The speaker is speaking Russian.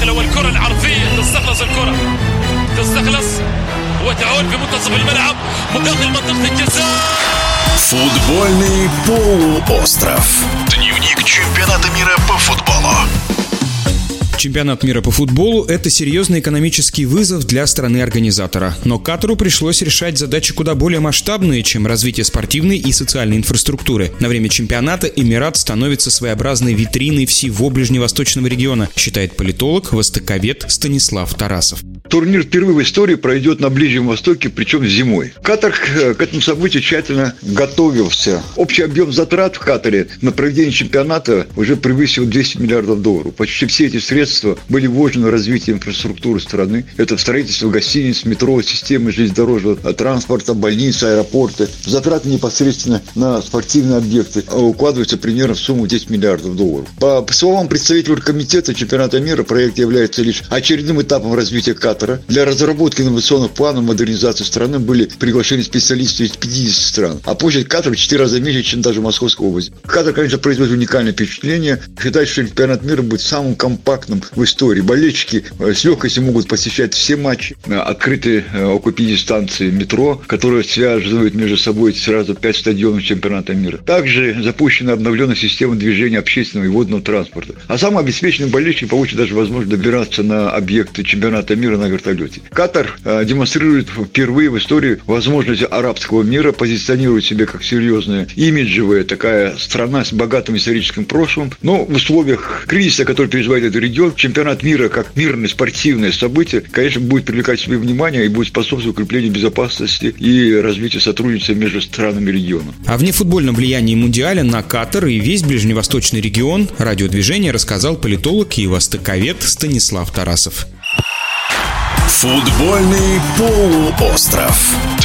الناقله والكره العرضيه تستخلص الكره تستخلص وتعود في منتصف الملعب من داخل منطقه الجزاء Футбольный полуостров. Чемпионат мира по футболу – это серьезный экономический вызов для страны-организатора. Но Катару пришлось решать задачи куда более масштабные, чем развитие спортивной и социальной инфраструктуры. На время чемпионата Эмират становится своеобразной витриной всего ближневосточного региона, считает политолог, востоковед Станислав Тарасов. Турнир впервые в истории пройдет на Ближнем Востоке, причем зимой. Катар к этому событию тщательно готовился. Общий объем затрат в Катаре на проведение чемпионата уже превысил 200 миллиардов долларов. Почти все эти средства были вложены в развитие инфраструктуры страны. Это строительство гостиниц, метро, системы железнодорожного транспорта, больницы, аэропорты. Затраты непосредственно на спортивные объекты укладываются примерно в сумму 10 миллиардов долларов. По словам представителя комитета чемпионата мира, проект является лишь очередным этапом развития Катара оператора. Для разработки инновационных планов модернизации страны были приглашены специалисты из 50 стран. А площадь Катара в 4 раза меньше, чем даже Московская область. Катар, конечно, производит уникальное впечатление. Считает, что чемпионат мира будет самым компактным в истории. Болельщики э, с легкостью могут посещать все матчи. Э, Открыты э, около 50 станций метро, которые связывают между собой сразу 5 стадионов чемпионата мира. Также запущена обновленная система движения общественного и водного транспорта. А самые обеспеченные болельщики получат даже возможность добираться на объекты чемпионата мира на вертолете. Катар э, демонстрирует впервые в истории возможность арабского мира позиционировать себя как серьезная имиджевая такая страна с богатым историческим прошлым. Но в условиях кризиса, который переживает этот регион, чемпионат мира как мирное спортивное событие, конечно, будет привлекать себе внимание и будет способствовать укреплению безопасности и развитию сотрудничества между странами региона. О внефутбольном влиянии Мундиаля на Катар и весь ближневосточный регион радиодвижение рассказал политолог и востоковед Станислав Тарасов. Футбольный полуостров.